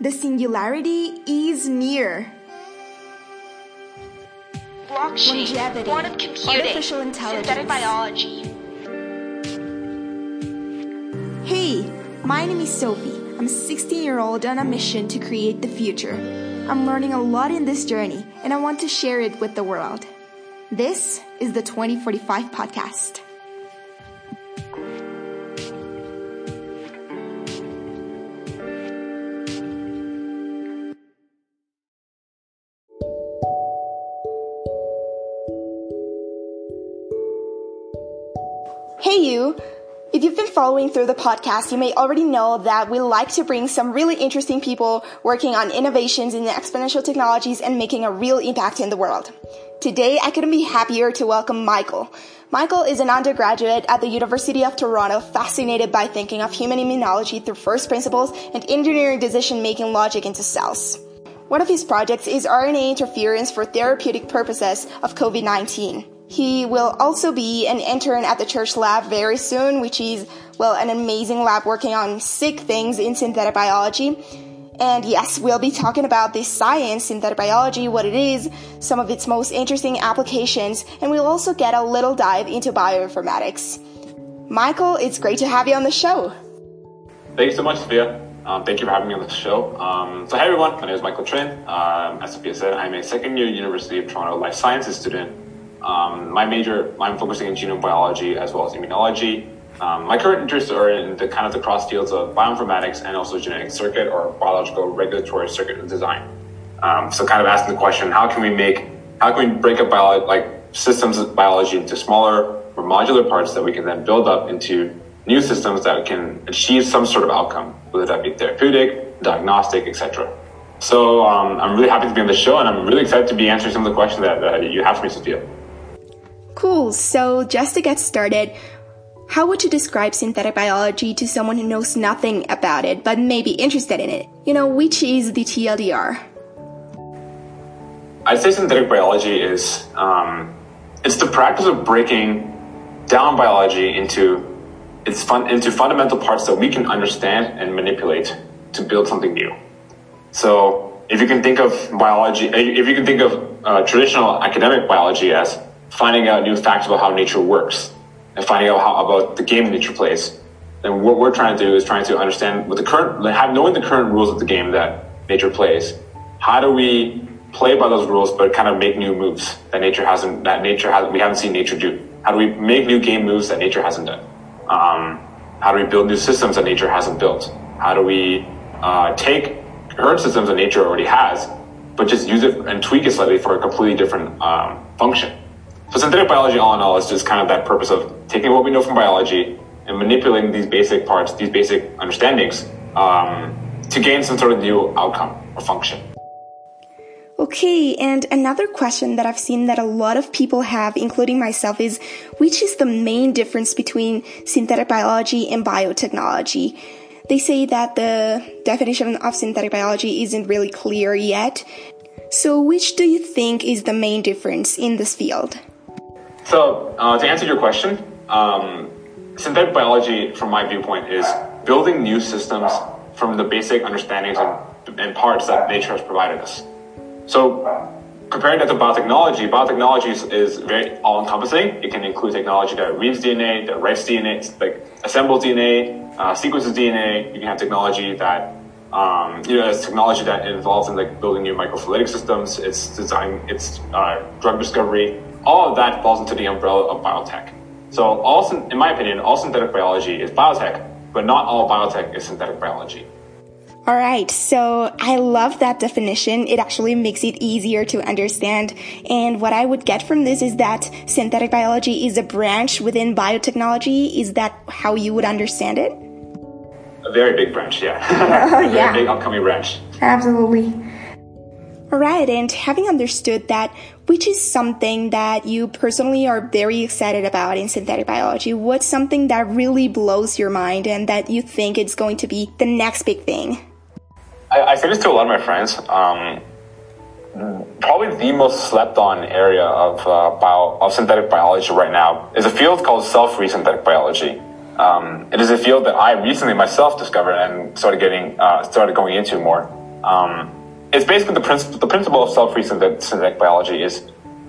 The singularity is near. Blockchain, Longevity, quantum computing, artificial intelligence. synthetic biology. Hey, my name is Sophie. I'm a 16 year old on a mission to create the future. I'm learning a lot in this journey, and I want to share it with the world. This is the 2045 podcast. Following through the podcast, you may already know that we like to bring some really interesting people working on innovations in the exponential technologies and making a real impact in the world. Today, I couldn't be happier to welcome Michael. Michael is an undergraduate at the University of Toronto, fascinated by thinking of human immunology through first principles and engineering decision-making logic into cells. One of his projects is RNA interference for therapeutic purposes of COVID-19. He will also be an intern at the Church Lab very soon, which is, well, an amazing lab working on sick things in synthetic biology. And yes, we'll be talking about this science, synthetic biology, what it is, some of its most interesting applications, and we'll also get a little dive into bioinformatics. Michael, it's great to have you on the show. Thank you so much, Sophia. Um, thank you for having me on the show. Um, so, hi everyone, my name is Michael Trin. Um, as Sophia said, I'm a second year University of Toronto Life Sciences student. Um, my major, I'm focusing in genome biology as well as immunology. Um, my current interests are in the kind of the cross fields of bioinformatics and also genetic circuit or biological regulatory circuit design. Um, so, kind of asking the question: How can we make, how can we break up bio, like systems of biology into smaller or modular parts that we can then build up into new systems that can achieve some sort of outcome, whether that be therapeutic, diagnostic, etc. So um, I'm really happy to be on the show, and I'm really excited to be answering some of the questions that, that you have for me, Sophia. Cool. So, just to get started, how would you describe synthetic biology to someone who knows nothing about it but may be interested in it? You know, which is the TLDR? I'd say synthetic biology is um, it's the practice of breaking down biology into its fun, into fundamental parts that we can understand and manipulate to build something new. So if you can think of biology, if you can think of uh, traditional academic biology as finding out new facts about how nature works and finding out how about the game nature plays, then what we're trying to do is trying to understand what the current, have knowing the current rules of the game that nature plays. How do we play by those rules, but kind of make new moves that nature hasn't, that nature has, we haven't seen nature do? How do we make new game moves that nature hasn't done? Um, how do we build new systems that nature hasn't built? How do we uh, take current systems that nature already has, but just use it and tweak it slightly for a completely different um, function? So synthetic biology, all in all, is just kind of that purpose of taking what we know from biology and manipulating these basic parts, these basic understandings, um, to gain some sort of new outcome or function. Okay, and another question that I've seen that a lot of people have, including myself, is which is the main difference between synthetic biology and biotechnology? They say that the definition of synthetic biology isn't really clear yet. So, which do you think is the main difference in this field? So, uh, to answer your question, um, synthetic biology, from my viewpoint, is building new systems from the basic understandings and, and parts that nature has provided us. So, comparing that to biotechnology, biotechnology is, is very all-encompassing. It can include technology that reads DNA, that writes DNA, like assembles DNA, uh, sequences DNA. You can have technology that um, you know, it's technology that involves in like building new microfluidic systems. It's design, it's uh, drug discovery. All of that falls into the umbrella of biotech. So, all, in my opinion, all synthetic biology is biotech, but not all biotech is synthetic biology. All right, so I love that definition. It actually makes it easier to understand. And what I would get from this is that synthetic biology is a branch within biotechnology. Is that how you would understand it? A very big branch, yeah. a very yeah. big upcoming branch. Absolutely. All right, and having understood that, which is something that you personally are very excited about in synthetic biology, what's something that really blows your mind and that you think it's going to be the next big thing? I, I say this to a lot of my friends. Um, probably the most slept on area of uh, bio, of synthetic biology right now is a field called self free synthetic biology. Um, it is a field that I recently myself discovered and started getting uh, started going into more. Um, it's basically the principle, the principle of cell-free synthetic, synthetic biology is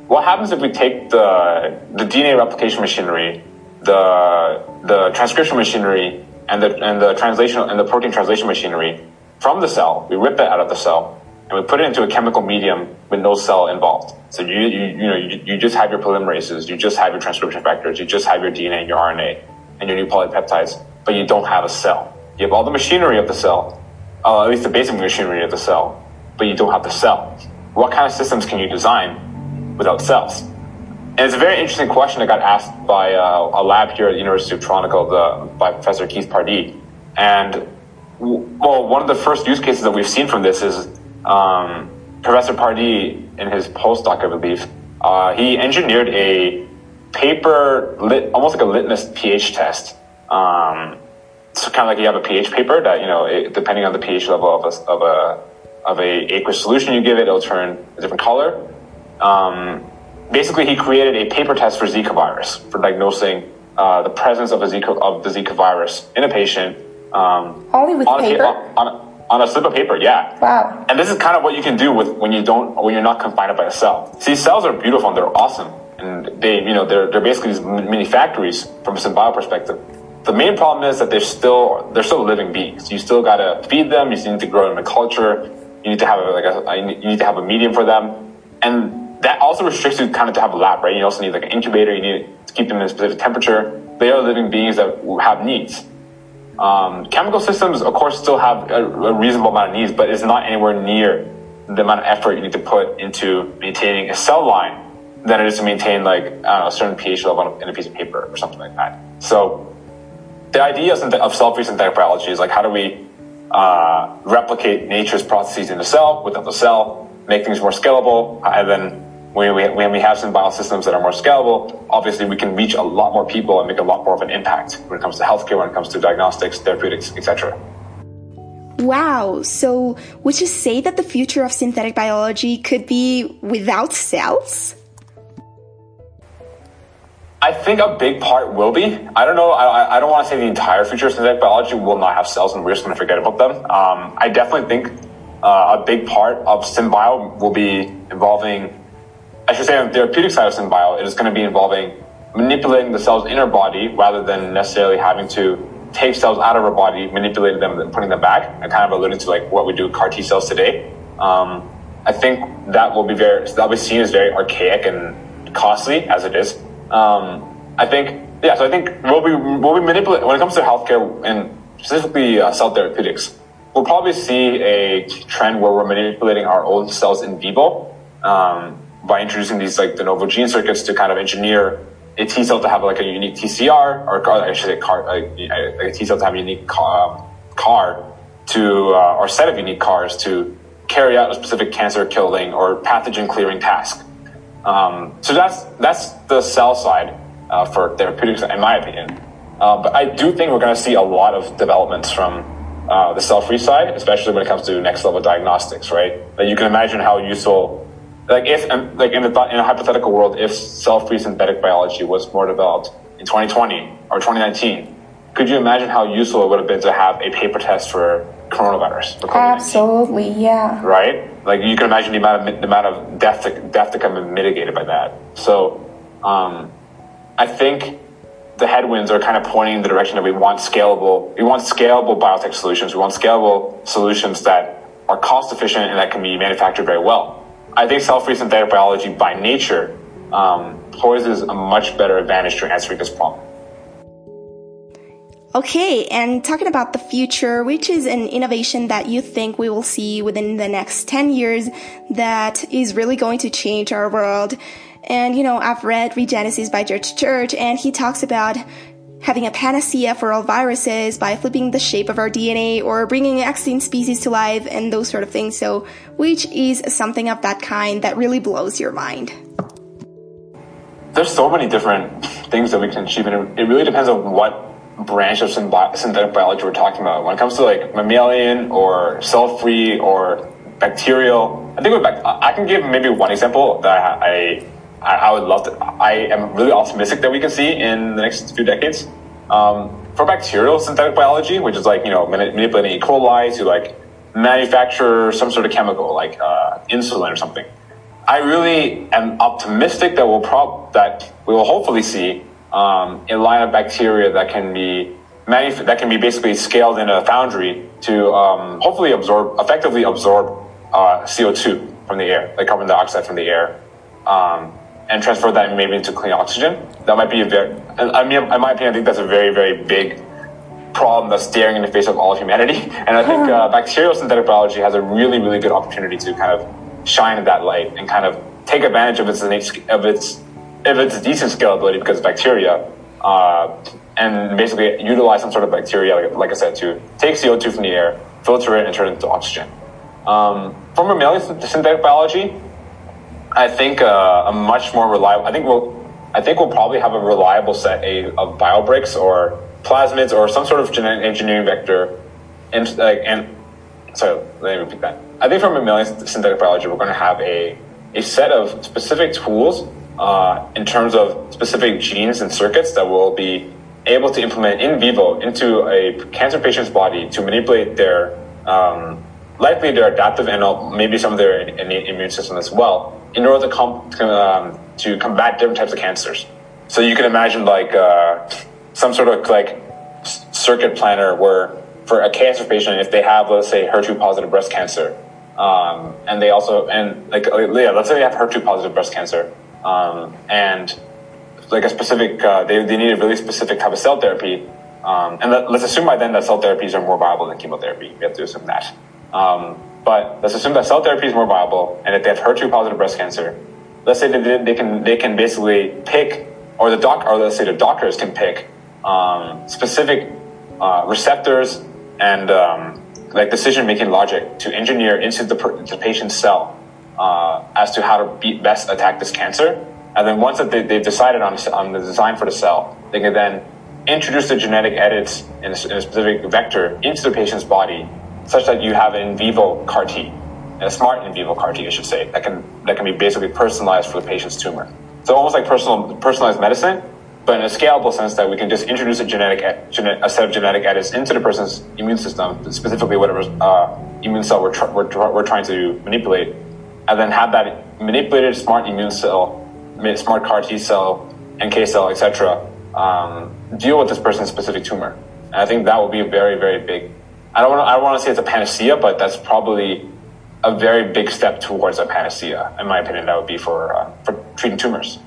what happens if we take the, the DNA replication machinery, the, the transcription machinery, and the, and the translation, and the protein translation machinery from the cell, we rip it out of the cell, and we put it into a chemical medium with no cell involved. So you, you, you know, you, you just have your polymerases, you just have your transcription factors, you just have your DNA and your RNA and your new polypeptides, but you don't have a cell. You have all the machinery of the cell, uh, at least the basic machinery of the cell, but you don't have the cell. What kind of systems can you design without cells? And it's a very interesting question that got asked by uh, a lab here at the University of Toronto the, by Professor Keith Pardee. And well, one of the first use cases that we've seen from this is um, Professor Pardee, in his postdoc, I believe, uh, he engineered a paper, lit, almost like a litmus pH test. Um, so kind of like you have a pH paper that you know, it, depending on the pH level of a, of a of a aqueous solution you give it, it'll turn a different color. Um, basically, he created a paper test for Zika virus for diagnosing uh, the presence of a Zika of the Zika virus in a patient. Um, Only with on paper. A, on, a, on a slip of paper, yeah. Wow. And this is kind of what you can do with when you don't when you're not confined by a cell. See, cells are beautiful and they're awesome, and they you know they're they're basically these mini factories from a symbiotic perspective. The main problem is that they're still they're still living beings. You still gotta feed them. You still need to grow them in a culture. You need to have a, like a, you need to have a medium for them, and that also restricts you kind of to have a lab, right? You also need like an incubator. You need to keep them in a specific temperature. They are living beings that have needs. Um, chemical systems, of course, still have a, a, reasonable amount of needs, but it's not anywhere near the amount of effort you need to put into maintaining a cell line than it is to maintain like know, a certain pH level in a piece of paper or something like that. So the idea of cell-free synthetic biology is like how do we uh, replicate nature's processes in the cell within the cell, make things more scalable, and then when we, when we have some biosystems that are more scalable, obviously we can reach a lot more people and make a lot more of an impact when it comes to healthcare, when it comes to diagnostics, therapeutics, etc. Wow. So would you say that the future of synthetic biology could be without cells? I think a big part will be. I don't know. I, I don't want to say the entire future of synthetic biology will not have cells and we're just going to forget about them. Um, I definitely think uh, a big part of SynBio will be involving, I should say on the therapeutic side of SynBio, it is going to be involving manipulating the cells in our body rather than necessarily having to take cells out of our body, manipulating them, and putting them back. I kind of alluded to like what we do with CAR T cells today. Um, I think that will be very, that'll be seen as very archaic and costly as it is. Um, I think, yeah, so I think we'll be, we'll be manipulating, when it comes to healthcare and specifically uh, cell therapeutics, we'll probably see a trend where we're manipulating our own cells in vivo um, by introducing these like de novo gene circuits to kind of engineer a T cell to have like a unique TCR, or I should say CAR, like, a T cell to have a unique CAR, CAR to, uh, or set of unique CARs to carry out a specific cancer killing or pathogen clearing task. Um, so that's that's the cell side uh, for therapeutics, in my opinion. Uh, but I do think we're going to see a lot of developments from uh, the cell-free side, especially when it comes to next level diagnostics. Right? Like you can imagine how useful, like if like in, the, in a hypothetical world, if cell-free synthetic biology was more developed in 2020 or 2019, could you imagine how useful it would have been to have a paper test for coronavirus? For Absolutely, yeah. Right? Like you can imagine the amount of the amount of death to, death to come mitigated by that. So um, I think the headwinds are kind of pointing in the direction that we want scalable. We want scalable biotech solutions. We want scalable solutions that are cost efficient and that can be manufactured very well. I think cell-free synthetic biology by nature um, poses a much better advantage to answering this problem. Okay, and talking about the future, which is an innovation that you think we will see within the next 10 years that is really going to change our world. And, you know, I've read Regenesis by George Church, and he talks about having a panacea for all viruses by flipping the shape of our DNA or bringing extinct species to life and those sort of things. So, which is something of that kind that really blows your mind? There's so many different things that we can achieve, and it really depends on what branch of synthetic biology we're talking about. When it comes to like mammalian or cell-free or bacterial, I think I can give maybe one example that I, I, I would love to. I am really optimistic that we can see in the next few decades. Um, for bacterial synthetic biology, which is like you know manipulating E. coli to like manufacture some sort of chemical like uh, insulin or something. I really am optimistic that we'll prob that we will hopefully see um, a line of bacteria that can be manuf- that can be basically scaled in a foundry to um, hopefully absorb effectively absorb uh, CO2 from the air, like carbon dioxide from the air, um, and transfer that maybe into clean oxygen. That might be a very, I mean, in my opinion, I think that's a very very big problem that's staring in the face of all of humanity. And I think uh, bacterial synthetic biology has a really, really good opportunity to kind of shine in that light and kind of take advantage of its of its of its decent scalability because bacteria, uh, and basically utilize some sort of bacteria, like, like, I said, to take CO2 from the air, filter it, and turn it into oxygen. Um, from mammalian synthetic biology, I think uh, a much more reliable. I think we'll. I think we'll probably have a reliable set of biobricks or plasmids or some sort of genetic engineering vector, and like and sorry, let me repeat that. I think from mammalian synthetic biology, we're going to have a a set of specific tools uh, in terms of specific genes and circuits that will be able to implement in vivo into a cancer patient's body to manipulate their um, likely their adaptive and maybe some of their innate immune system as well in order to, com- um, to combat different types of cancers. So you can imagine like uh, some sort of like circuit planner where for a cancer patient, if they have, let's say, HER2 positive breast cancer, um, and they also, and like, yeah, let's say they have HER2 positive breast cancer, um, and like a specific, uh, they, they need a really specific type of cell therapy. Um, and let, us assume by then that cell therapies are more viable than chemotherapy. We have to assume that. Um, but let's assume that cell therapy is more viable, and if they have HER2 positive breast cancer, let's say that they, they can they can basically pick, or the doc, or let's say the doctors can pick um, specific uh, receptors and um, like decision making logic to engineer into the, the patient's cell uh, as to how to be, best attack this cancer. And then once that they, they've decided on, on the design for the cell, they can then introduce the genetic edits in a, in a specific vector into the patient's body, such that you have an in vivo CAR T, a smart in vivo CAR T, I should say, that can that can be basically personalized for the patient's tumor. So almost like personal personalized medicine, but in a scalable sense that we can just introduce a genetic a set of genetic edits into the person's immune system, specifically whatever uh, immune cell we're, tr- we're, we're trying to manipulate, and then have that manipulated smart immune cell, smart CAR T cell, NK cell, etc., um, deal with this person's specific tumor. And I think that would be a very, very big. I don't want I don't want to say it's a panacea, but that's probably a very big step towards a panacea, in my opinion. That would be for uh, for treating tumors.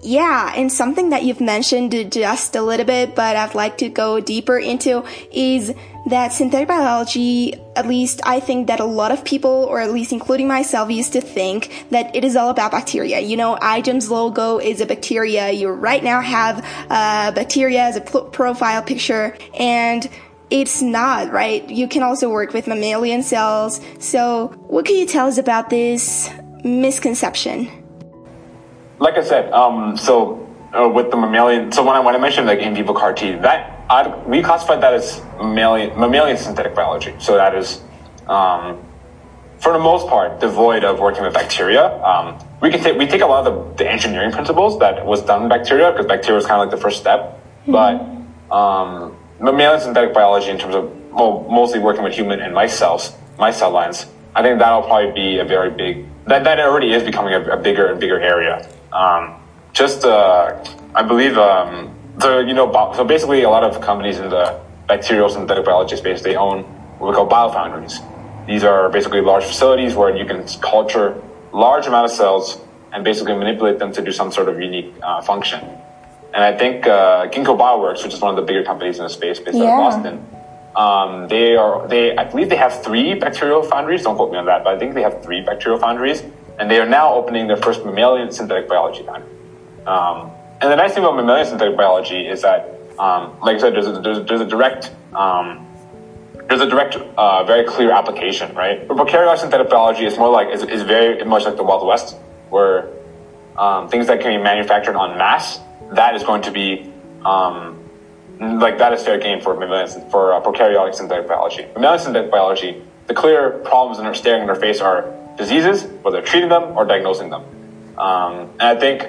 Yeah, and something that you've mentioned just a little bit, but I'd like to go deeper into is that synthetic biology, at least I think that a lot of people, or at least including myself, used to think that it is all about bacteria. You know, iGEM's logo is a bacteria. You right now have uh, bacteria as a profile picture, and it's not, right? You can also work with mammalian cells. So, what can you tell us about this misconception? Like I said, um, so uh, with the mammalian, so when I when I mentioned like in vivo CAR T, that i we classified that as mammalian, mammalian synthetic biology. So that is, um, for the most part, devoid of working with bacteria. Um, we can take we take a lot of the, the, engineering principles that was done in bacteria because bacteria is kind of like the first step, mm-hmm. but um, mammalian synthetic biology in terms of well, mostly working with human and mice cells, mice cell lines. I think that'll probably be a very big that that already is becoming a, a bigger and bigger area. Um, just, uh, I believe, um, the, you know, so basically a lot of companies in the bacterial synthetic biology space, they own what we call biofoundries. These are basically large facilities where you can culture large amount of cells and basically manipulate them to do some sort of unique uh, function. And I think uh, Ginkgo Bioworks, which is one of the bigger companies in the space based yeah. out of Boston, um, they are they I believe they have three bacterial foundries. Don't quote me on that, but I think they have three bacterial foundries and they are now opening their first mammalian synthetic biology lab. Um, and the nice thing about mammalian synthetic biology is that, um, like I said, there's a, there's, there's a direct, um, there's a direct, uh, very clear application, right? But prokaryotic synthetic biology is more like, is, is very much like the Wild West, where um, things that can be manufactured on mass, that is going to be, um, like that is fair game for mammalian, for uh, prokaryotic synthetic biology. Mammalian synthetic biology, the clear problems that are staring in our face are diseases, whether treating them or diagnosing them. Um, and I think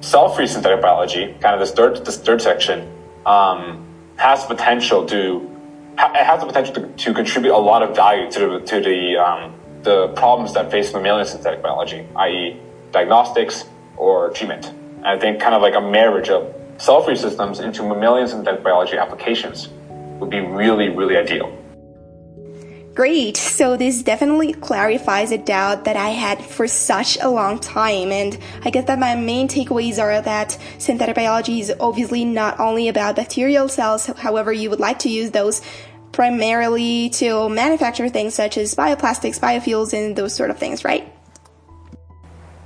cell-free synthetic biology, kind of this third, this third section, um, has potential to it has the potential to, to contribute a lot of value to the, to the, um, the problems that face mammalian synthetic biology, i.e. diagnostics or treatment. And I think kind of like a marriage of cell-free systems into mammalian synthetic biology applications would be really, really ideal. Great. So this definitely clarifies a doubt that I had for such a long time. And I guess that my main takeaways are that synthetic biology is obviously not only about bacterial cells, however you would like to use those primarily to manufacture things such as bioplastics, biofuels, and those sort of things, right?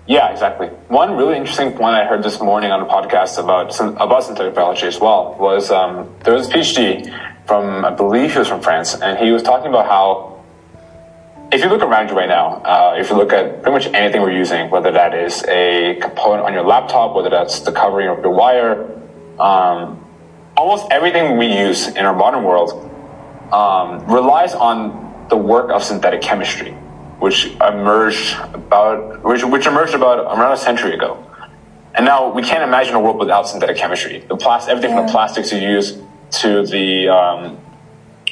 Yeah, exactly. One really interesting point I heard this morning on a podcast about about synthetic biology as well was um, there was a PhD from, I believe he was from France, and he was talking about how if you look around you right now, uh, if you look at pretty much anything we're using, whether that is a component on your laptop, whether that's the covering of your wire, um, almost everything we use in our modern world um, relies on the work of synthetic chemistry, which emerged about which, which emerged about around a century ago. And now we can't imagine a world without synthetic chemistry. The plas- everything yeah. from the plastics you use to the um,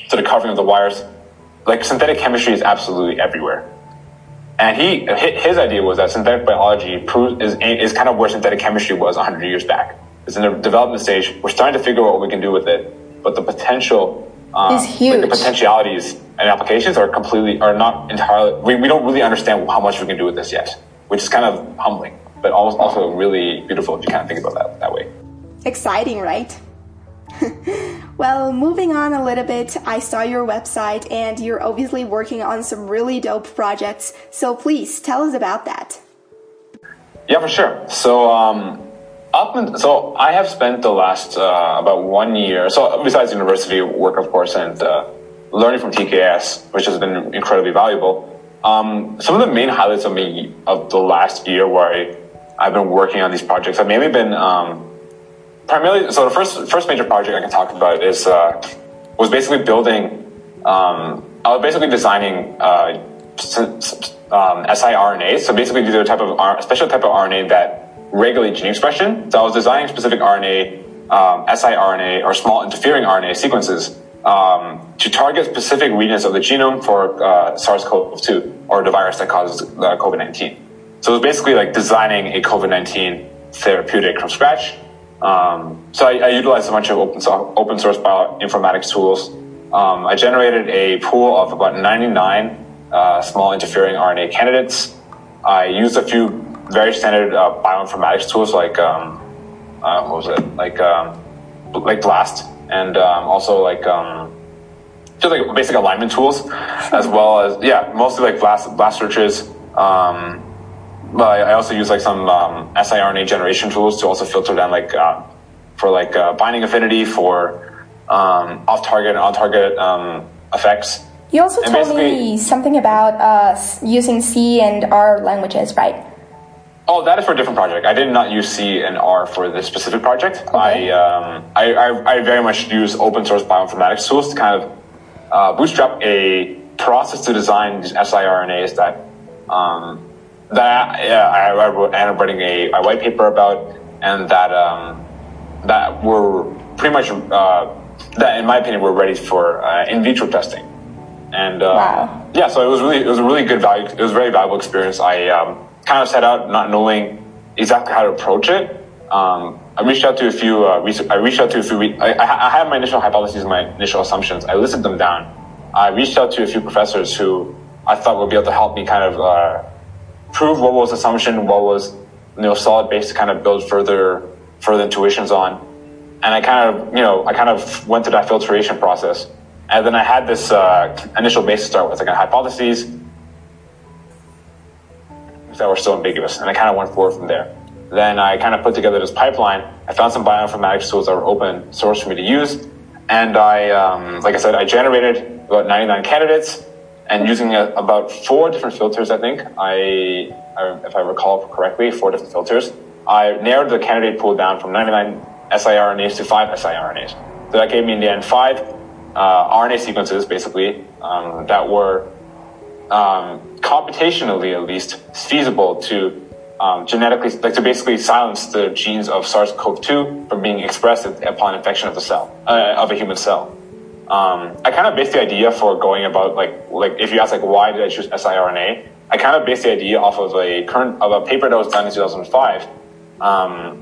to the covering of the wires. Like synthetic chemistry is absolutely everywhere. And he his idea was that synthetic biology proves, is is kind of where synthetic chemistry was 100 years back. It's in the development stage. We're starting to figure out what we can do with it, but the potential um, is huge. Like the potentialities and applications are completely are not entirely. We, we don't really understand how much we can do with this yet, which is kind of humbling, but also really beautiful if you kind of think about that that way. Exciting, right? well, moving on a little bit, I saw your website and you're obviously working on some really dope projects. So please tell us about that. Yeah, for sure. So, um, up and, so I have spent the last uh, about one year. So besides university work, of course, and uh, learning from TKS, which has been incredibly valuable. Um, some of the main highlights of me of the last year where I, I've been working on these projects have mainly been um, primarily, so the first first major project I can talk about is uh, was basically building. Um, I was basically designing uh, um, siRNAs. So basically, these are a type of special type of RNA that regulate gene expression. So I was designing specific RNA, um, siRNA, or small interfering RNA sequences um, to target specific regions of the genome for uh, SARS-CoV-2 or the virus that causes uh, COVID-19. So it was basically like designing a COVID-19 therapeutic from scratch um, so I, I utilized a bunch of open, so, open source bioinformatics tools. Um, I generated a pool of about 99 uh, small interfering RNA candidates. I used a few very standard uh, bioinformatics tools like um, uh, what was it like um, like BLAST and um, also like um, just like basic alignment tools, as well as yeah, mostly like BLAST BLAST searches. Um, but I also use like some um, siRNA generation tools to also filter down like uh, for like uh, binding affinity for um, off-target and on-target um, effects. You also and told me something about uh, using C and R languages, right? Oh, that is for a different project. I did not use C and R for this specific project. Okay. I, um, I, I, I, very much use open source bioinformatics tools to kind of uh, bootstrap a process to design these siRNAs that um, that yeah, I, I wrote, ended up writing a, a, white paper about, and that um, that were pretty much uh, that, in my opinion, were ready for uh, in vitro testing. And uh, wow. yeah, so it was really it was a really good value. It was a very valuable experience. I um, kind of set out not knowing exactly how to approach it. Um, I reached out to a few. Uh, research, I reached out to a few. I, I had my initial hypotheses, my initial assumptions. I listed them down. I reached out to a few professors who I thought would be able to help me kind of uh, prove what was assumption, what was you know solid base to kind of build further further intuitions on. And I kind of you know I kind of went through that filtration process, and then I had this uh, initial base to start with, like a hypotheses that were still ambiguous, and I kind of went forward from there. Then I kind of put together this pipeline. I found some bioinformatics tools that were open source for me to use, and I, um, like I said, I generated about 99 candidates and using a, about four different filters, I think, I, I, if I recall correctly, four different filters, I narrowed the candidate pool down from 99 siRNAs to five siRNAs. So that gave me in the end five uh, RNA sequences, basically, um, that were um, computationally at least feasible to um, genetically, like to basically silence the genes of SARS-CoV-2 from being expressed upon infection of the cell, uh, of a human cell. Um, I kind of based the idea for going about like like if you ask like why did I choose siRNA, I kind of based the idea off of a current of a paper that was done in 2005, um,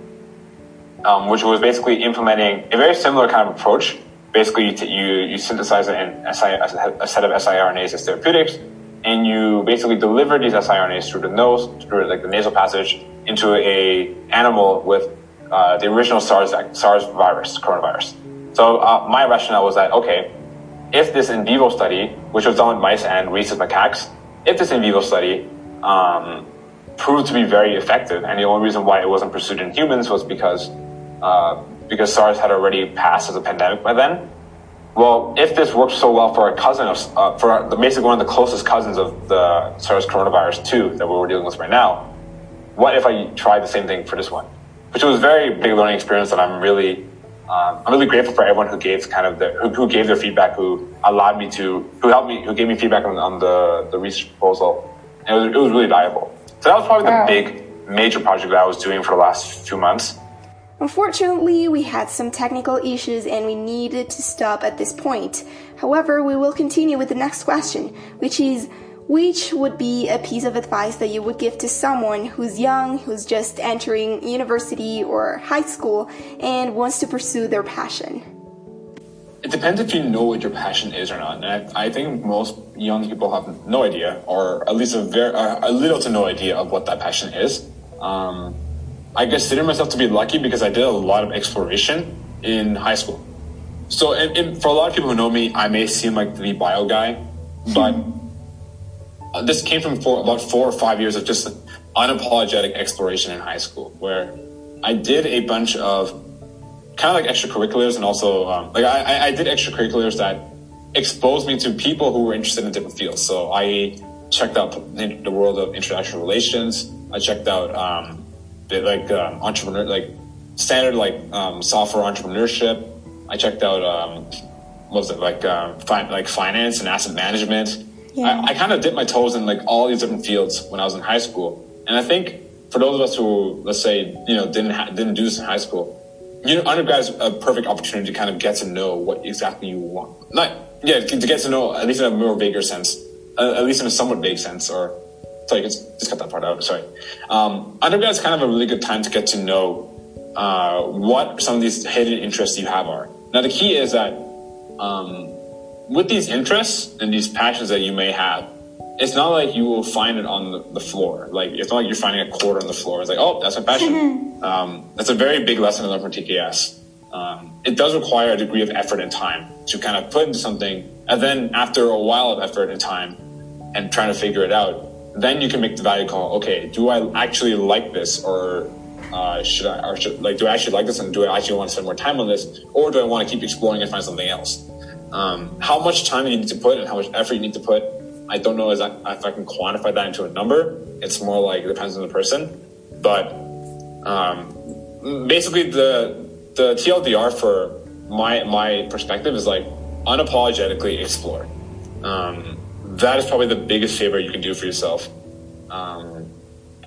um, which was basically implementing a very similar kind of approach. Basically, you, you, you synthesize an SI, a set of siRNAs as therapeutics, and you basically deliver these siRNAs through the nose, through like the nasal passage, into a animal with uh, the original SARS SARS virus, coronavirus. So uh, my rationale was that okay, if this in vivo study, which was done with mice and rhesus macaques, if this in vivo study um, proved to be very effective, and the only reason why it wasn't pursued in humans was because uh, because SARS had already passed as a pandemic by then. Well, if this works so well for a cousin of, uh, for basically one of the closest cousins of the SARS coronavirus 2 that we're dealing with right now, what if I tried the same thing for this one? Which was a very big learning experience that I'm really, um, I'm really grateful for everyone who gave kind of the, who, who, gave their feedback, who allowed me to, who helped me, who gave me feedback on, on the, the research proposal. It was, it was really valuable. So that was probably the big, major project that I was doing for the last few months. Unfortunately, we had some technical issues and we needed to stop at this point. However, we will continue with the next question, which is which would be a piece of advice that you would give to someone who's young, who's just entering university or high school, and wants to pursue their passion? It depends if you know what your passion is or not. And I, I think most young people have no idea, or at least a very a little to no idea of what that passion is. Um, I consider myself to be lucky because I did a lot of exploration in high school. So, and, and for a lot of people who know me, I may seem like the bio guy, but this came from four, about four or five years of just unapologetic exploration in high school, where I did a bunch of kind of like extracurriculars and also um, like I, I did extracurriculars that exposed me to people who were interested in different fields. So I checked out the world of international relations. I checked out um, like um, entrepreneur, like standard like um, software entrepreneurship. I checked out um, what was it like uh, fi- like finance and asset management. Yeah. I, I kind of dipped my toes in like all these different fields when I was in high school, and I think for those of us who let's say you know didn't ha- didn't do this in high school, you know, undergrad is a perfect opportunity to kind of get to know what exactly you want. Not yeah, to get to know at least in a more vaguer sense, uh, at least in a somewhat vague sense, or Sorry, just, just cut that part out. Sorry. Um, undergrad is kind of a really good time to get to know uh, what some of these hidden interests you have are. Now, the key is that um, with these interests and these passions that you may have, it's not like you will find it on the, the floor. Like it's not like you're finding a quarter on the floor. It's like, oh, that's a passion. um, that's a very big lesson to learn from TKS. Um, it does require a degree of effort and time to kind of put into something, and then after a while of effort and time and trying to figure it out, then you can make the value call. Okay, do I actually like this, or uh, should I, or should, like, do I actually like this, and do I actually want to spend more time on this, or do I want to keep exploring and find something else? Um, how much time you need to put and how much effort you need to put, I don't know if I can quantify that into a number. It's more like it depends on the person, but um, basically the the TLDR for my my perspective is like unapologetically explore. Um, that is probably the biggest favor you can do for yourself um,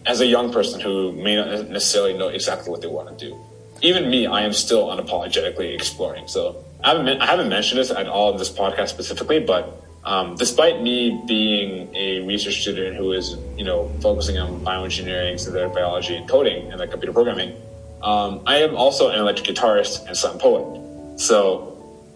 as a young person who may not necessarily know exactly what they want to do. Even me, I am still unapologetically exploring. So I haven't, I haven't mentioned this at all in this podcast specifically, but um, despite me being a research student who is, you know, focusing on bioengineering, synthetic biology, and coding, and like computer programming, um, I am also an electric guitarist and slam poet. So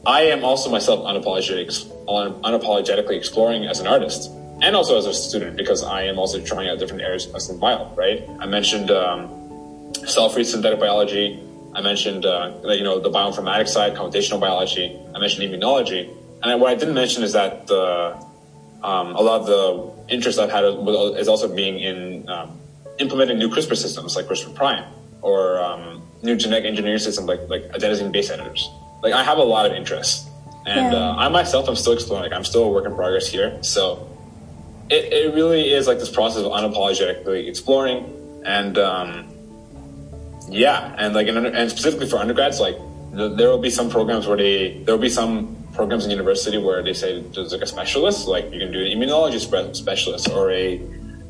I am also myself unapologetic, unapologetically exploring as an artist and also as a student because I am also trying out different areas of bio, right? I mentioned um, cell-free synthetic biology. I mentioned, uh, you know, the bioinformatics side, computational biology. I mentioned immunology. And what I didn't mention is that the, um, a lot of the interest I've had is also being in um, implementing new CRISPR systems like CRISPR Prime or um, new genetic engineering systems like, like adenosine-base editors like I have a lot of interest. and yeah. uh, I myself I'm still exploring. Like I'm still a work in progress here. So it, it really is like this process of unapologetically exploring, and um, yeah, and like in, and specifically for undergrads, like there will be some programs where they there will be some programs in university where they say there's like a specialist, like you can do an immunology specialist or a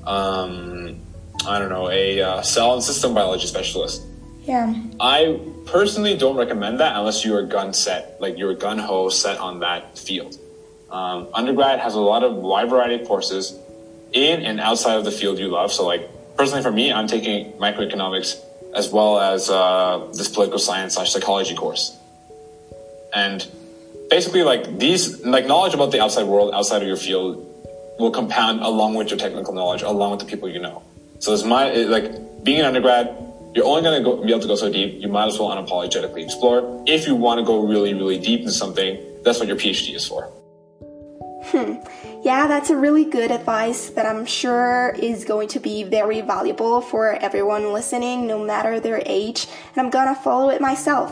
um, I don't know a uh, cell and system biology specialist Yeah. I personally don't recommend that unless you're gun set, like you're gun ho set on that field. Um, undergrad has a lot of wide variety of courses in and outside of the field you love. So, like personally for me, I'm taking microeconomics as well as uh, this political science slash psychology course, and basically like these like knowledge about the outside world outside of your field will compound along with your technical knowledge, along with the people you know. So it's my like being an undergrad you're only going to be able to go so deep. You might as well unapologetically explore. If you want to go really, really deep into something, that's what your PhD is for. Hmm. Yeah, that's a really good advice that I'm sure is going to be very valuable for everyone listening, no matter their age, and I'm gonna follow it myself.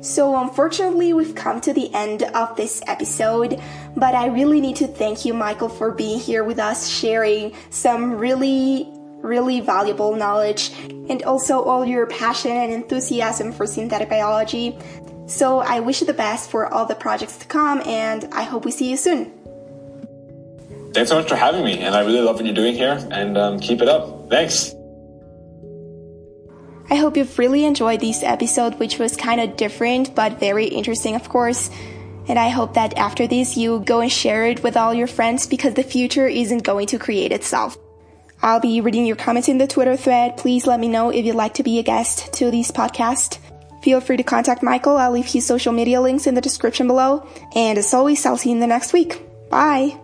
So, unfortunately, we've come to the end of this episode, but I really need to thank you, Michael, for being here with us, sharing some really really valuable knowledge and also all your passion and enthusiasm for synthetic biology. So I wish you the best for all the projects to come and I hope we see you soon. Thanks so much for having me, and I really love what you're doing here, and um, keep it up. Thanks. I hope you've really enjoyed this episode, which was kind of different but very interesting, of course. And I hope that after this, you go and share it with all your friends because the future isn't going to create itself. I'll be reading your comments in the Twitter thread. Please let me know if you'd like to be a guest to this podcast. Feel free to contact Michael. I'll leave his social media links in the description below. And as always, I'll see you in the next week. Bye.